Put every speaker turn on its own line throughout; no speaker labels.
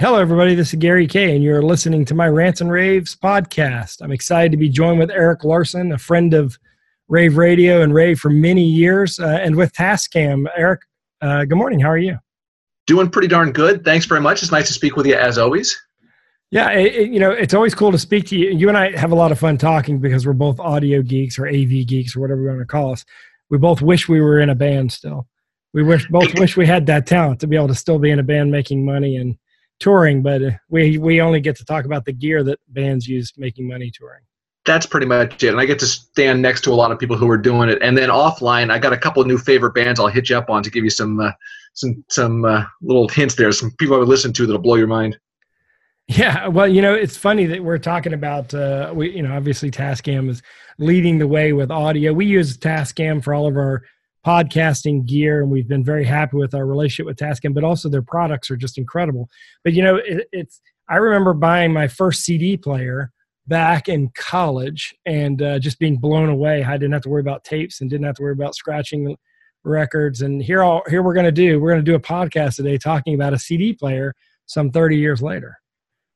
Hello, everybody. This is Gary Kayye, and you're listening to my Rants and Raves podcast. I'm excited to be joined with Eric Larson, a friend of Rave Radio and Rave for many years, uh, and with Tascam. Eric, uh, good morning. How are you?
Doing pretty darn good. Thanks very much. It's nice to speak with you as always.
Yeah, it, it, you know, it's always cool to speak to you. You and I have a lot of fun talking because we're both audio geeks or AV geeks or whatever you want to call us. We both wish we were in a band still. We wish both wish we had that talent to be able to still be in a band making money and touring, but we we only get to talk about the gear that bands use making money touring.
That's pretty much it. And I get to stand next to a lot of people who are doing it. And then offline, I got a couple of new favorite bands I'll hit you up on to give you some uh, some some uh, little hints there. Some people I would listen to that'll blow your mind.
Yeah, well, you know, it's funny that we're talking about uh, we, you know, obviously Tascam is leading the way with audio. We use Tascam for all of our podcasting gear and we've been very happy with our relationship with Tascam, but also their products are just incredible. But you know, it, it's I remember buying my first CD player back in college and uh, just being blown away. I didn't have to worry about tapes and didn't have to worry about scratching records. And here, all here we're going to do we're going to do a podcast today talking about a CD player some 30 years later.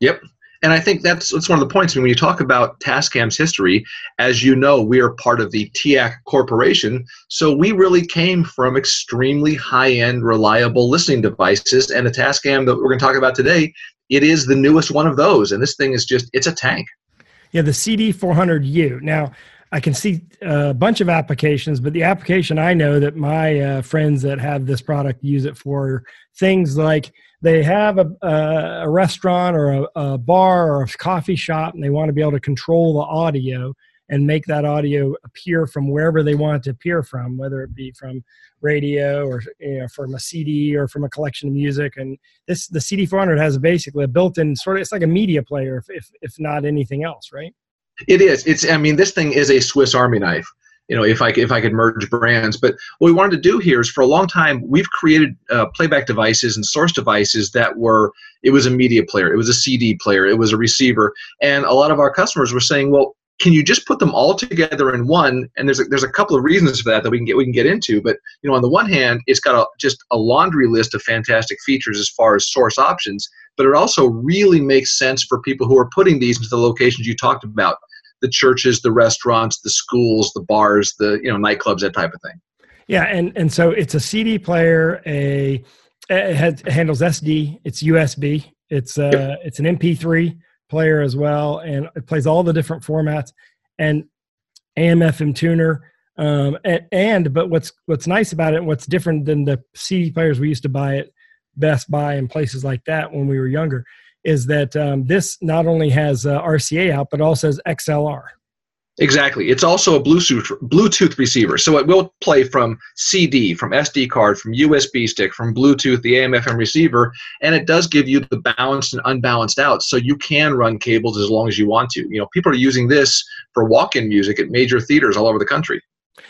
Yep. And I think that's that's one of the points. I mean, when you talk about Tascam's history, as you know, we are part of the TEAC Corporation, so we really came from extremely high-end, reliable listening devices. And the Tascam that we're going to talk about today, it is the newest one of those. And this thing is just—it's a tank.
Yeah, the CD400U. Now, I can see a bunch of applications, but the application I know that my uh, friends that have this product use it for things like they have a, a restaurant or a, a, bar or a coffee shop and they want to be able to control the audio and make that audio appear from wherever they want it to appear from, whether it be from radio or you know, from a CD or from a collection of music. And this the CD400 has basically a built-in sort of it's like a media player, if if, if not anything else, right?
It is. It's. I mean, this thing is a Swiss Army knife you know if i if i could merge brands but what we wanted to do here is for a long time we've created uh, playback devices and source devices that were it was a media player it was a cd player it was a receiver and a lot of our customers were saying well can you just put them all together in one and there's a, there's a couple of reasons for that that we can get we can get into but you know on the one hand it's got a, just a laundry list of fantastic features as far as source options but it also really makes sense for people who are putting these into the locations you talked about the churches, the restaurants, the schools, the bars, the you know nightclubs, that type of thing.
Yeah, and and so it's a CD player. A it, has, it handles SD. It's USB. It's uh yep. it's an MP3 player as well, and it plays all the different formats and AM/FM tuner. Um, and, and but what's what's nice about it, what's different than the CD players we used to buy at Best Buy and places like that when we were younger, is that um, this not only has uh, RCA out, but also has XLR.
Exactly. It's also a Bluetooth Bluetooth receiver, so it will play from CD, from SD card, from USB stick, from Bluetooth, the AM/FM receiver, and it does give you the balanced and unbalanced out, so you can run cables as long as you want to. You know, people are using this for walk-in music at major theaters all over the country.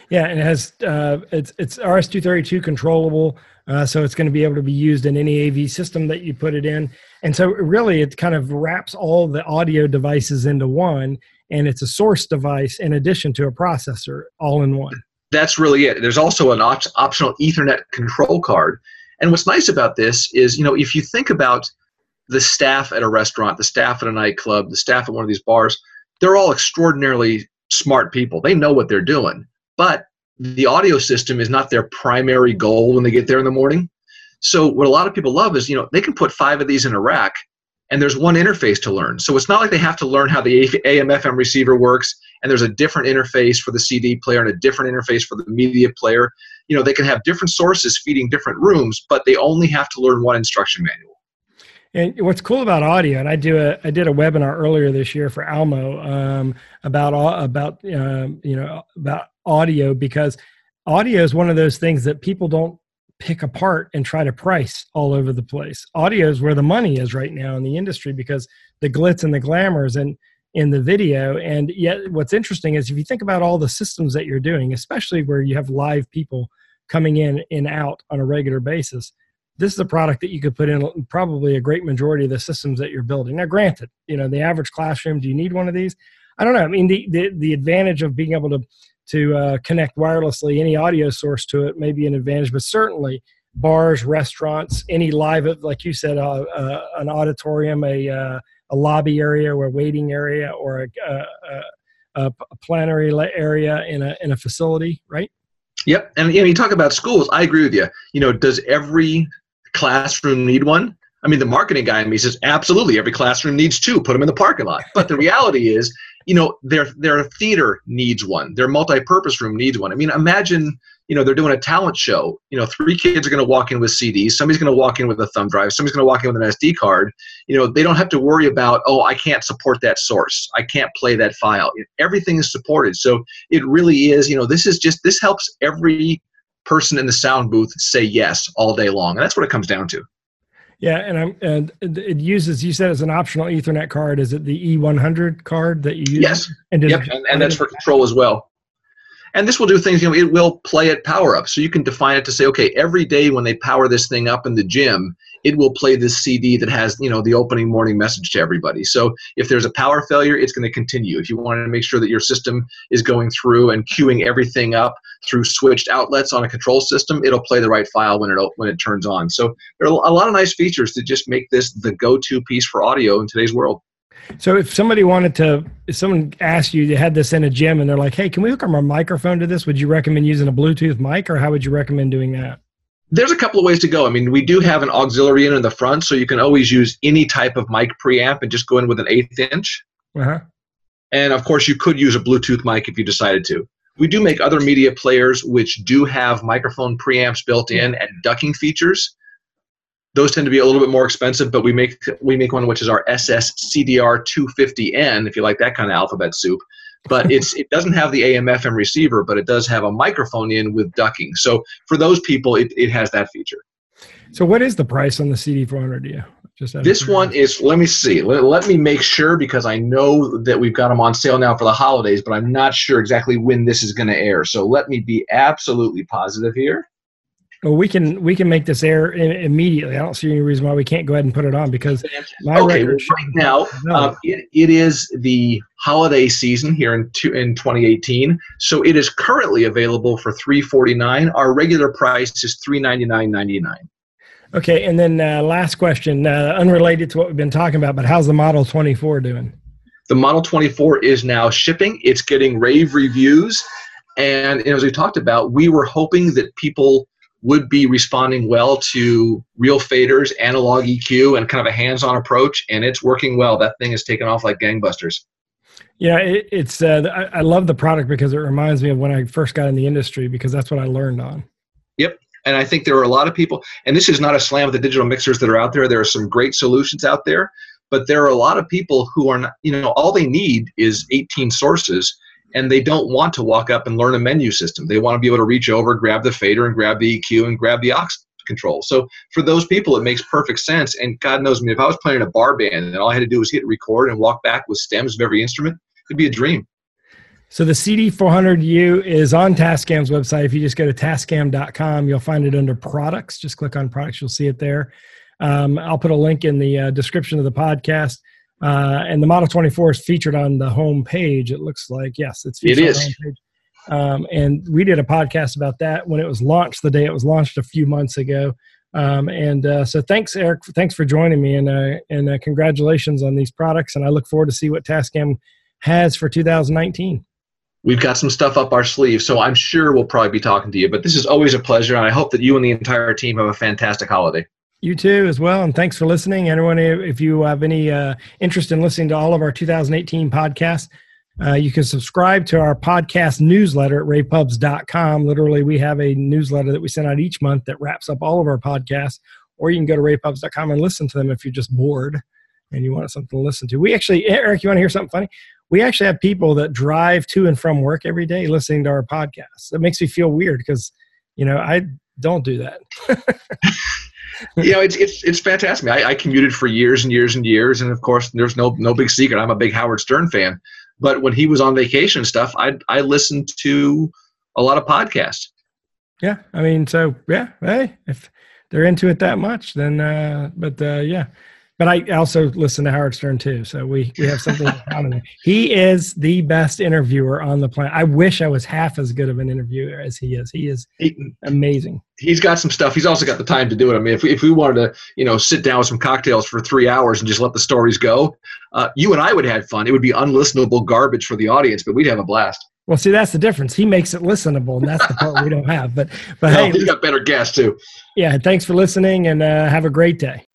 Yeah, and it has uh, it's it's RS-232 controllable, uh, so it's going to be able to be used in any AV system that you put it in. And so really, it kind of wraps all the audio devices into one, and it's a source device in addition to a processor, all in one.
That's really it. There's also an op- optional Ethernet control card. And what's nice about this is, you know, if you think about the staff at a restaurant, the staff at a nightclub, the staff at one of these bars, they're all extraordinarily smart people. They know what they're doing but the audio system is not their primary goal when they get there in the morning. So what a lot of people love is, you know, they can put five of these in a rack and there's one interface to learn. So it's not like they have to learn how the AM FM receiver works and there's a different interface for the CD player and a different interface for the media player. You know, they can have different sources feeding different rooms, but they only have to learn one instruction manual.
And what's cool about audio, and I do a I did a webinar earlier this year for Almo um, about about um, you know about audio because audio is one of those things that people don't pick apart and try to price all over the place. Audio is where the money is right now in the industry because the glitz and the glamours and in the video. And yet, what's interesting is if you think about all the systems that you're doing, especially where you have live people coming in and out on a regular basis, this is a product that you could put in probably a great majority of the systems that you're building. Now, granted, you know the average classroom. Do you need one of these? I don't know. I mean, the the, the advantage of being able to to uh, connect wirelessly any audio source to it may be an advantage, but certainly bars, restaurants, any live, like you said, uh, uh, an auditorium, a, uh, a lobby area or a waiting area or a, a, a, a plenary area in a, in a facility, right?
Yep. And you talk about schools, I agree with you. You know, does every classroom need one? I mean, the marketing guy in me says, absolutely, every classroom needs two. Put them in the parking lot. But the reality is, you know, their their theater needs one. Their multi-purpose room needs one. I mean, imagine you know they're doing a talent show. You know three kids are going to walk in with cds somebody's going to walk in with a thumb drive. Somebody's going to walk in with an sd card. You know they don't have to worry about oh i can't support that source. I can't play that file. Everything is supported. So it really is you know this is just this helps every person in the sound booth say yes all day long. And that's what it comes down to
yeah, and I'm and it uses. You said it's an optional Ethernet card. Is it the E100 card that you use?
Yes. And yep, and, and that's for control as well. And this will do things, you know, it will play at power up. So you can define it to say, okay, every day when they power this thing up in the gym, it will play this CD that has, you know, the opening morning message to everybody. So if there's a power failure, it's going to continue. If you want to make sure that your system is going through and queuing everything up through switched outlets on a control system, it'll play the right file when it when it turns on. So there are a lot of nice features that just make this the go-to piece for audio in today's world.
So if somebody wanted to, if someone asked you, you had this in a gym and they're like, hey, can we hook up our microphone to this? Would you recommend using a Bluetooth mic or how would you recommend doing that?
There's a couple of ways to go. I mean, we do have an auxiliary in in the front, so you can always use any type of mic preamp and just go in with an eighth inch. Uh-huh. And of course, you could use a Bluetooth mic if you decided to. We do make other media players which do have microphone preamps built in and ducking features. Those tend to be a little bit more expensive, but we make we make one which is our SSCDR 250N, if you like that kind of alphabet soup. But it's it doesn't have the AM/FM receiver, but it does have a microphone in with ducking. So for those people, it, it has that feature.
So what is the price on the CD400? Yeah,
just this one is. Let me see. Let, let me make sure because I know that we've got them on sale now for the holidays, but I'm not sure exactly when this is going to air. So let me be absolutely positive here.
Well, we can we can make this air immediately. I don't see any reason why we can't go ahead and put it on because
my okay, right now um, it, it is the holiday season here in two, in 2018, so it is currently available for 349. Our regular price is 399.99.
Okay, and then uh, last question, uh, unrelated to what we've been talking about, but how's the Model 24 doing?
The Model 24 is now shipping. It's getting rave reviews, and, and as we talked about, we were hoping that people would be responding well to real faders, analog EQ, and kind of a hands-on approach, and it's working well. That thing is taken off like gangbusters.
Yeah, it, it's. Uh, I, I, love the product because it reminds me of when I first got in the industry because that's what I learned on.
Yep, and I think there are a lot of people, and this is not a slam of the digital mixers that are out there. There are some great solutions out there, but there are a lot of people who are not. You know, all they need is 18 sources and they don't want to walk up and learn a menu system. They want to be able to reach over, grab the fader, and grab the EQ and grab the aux control. So for those people, it makes perfect sense. And God knows me, if I was playing a bar band and all I had to do was hit record and walk back with stems of every instrument, it'd be a dream.
So the CD400U is on Tascam's website. If you just go to tascam.com, you'll find it under products. Just click on products, you'll see it there. Um, I'll put a link in the uh, description of the podcast. Uh, and the Model 24 is featured on the home page. It looks like yes, it's featured
it is.
Um, and we did a podcast about that when it was launched, the day it was launched a few months ago. Um, and uh, so thanks, Eric. Thanks for joining me, and uh, and uh, congratulations on these products. And I look forward to see what Tascam has for 2019.
We've got some stuff up our sleeve, so I'm sure we'll probably be talking to you. But this is always a pleasure, and I hope that you and the entire team have a fantastic holiday.
You too, as well. And thanks for listening. Anyone, if you have any uh, interest in listening to all of our 2018 podcasts, uh, you can subscribe to our podcast newsletter at ravepubs.com. Literally, we have a newsletter that we send out each month that wraps up all of our podcasts. Or you can go to ravepubs.com and listen to them if you're just bored and you want something to listen to. We actually, Eric, you want to hear something funny? We actually have people that drive to and from work every day listening to our podcast. It makes me feel weird because, you know, I don't do that.
you know, it's it's it's fantastic. I, I commuted for years and years and years, and of course, there's no no big secret. I'm a big Howard Stern fan, but when he was on vacation and stuff, I I listened to a lot of podcasts.
Yeah, I mean, so yeah, hey, if they're into it that much, then uh, but uh, yeah, but I also listen to Howard Stern too, so we we have something in common. He is the best interviewer on the planet. I wish I was half as good of an interviewer as he is. He is he, amazing.
He's got some stuff. He's also got the time to do it. I mean, if we, if we wanted to, you know, sit down with some cocktails for three hours and just let the stories go, uh, you and I would have fun. It would be unlistenable garbage for the audience, but we'd have a blast.
Well, see, that's the difference. He makes it listenable, and that's the part we don't have. But, but
well,
hey,
he's got better guests too.
Yeah, thanks for listening, and uh, have a great day.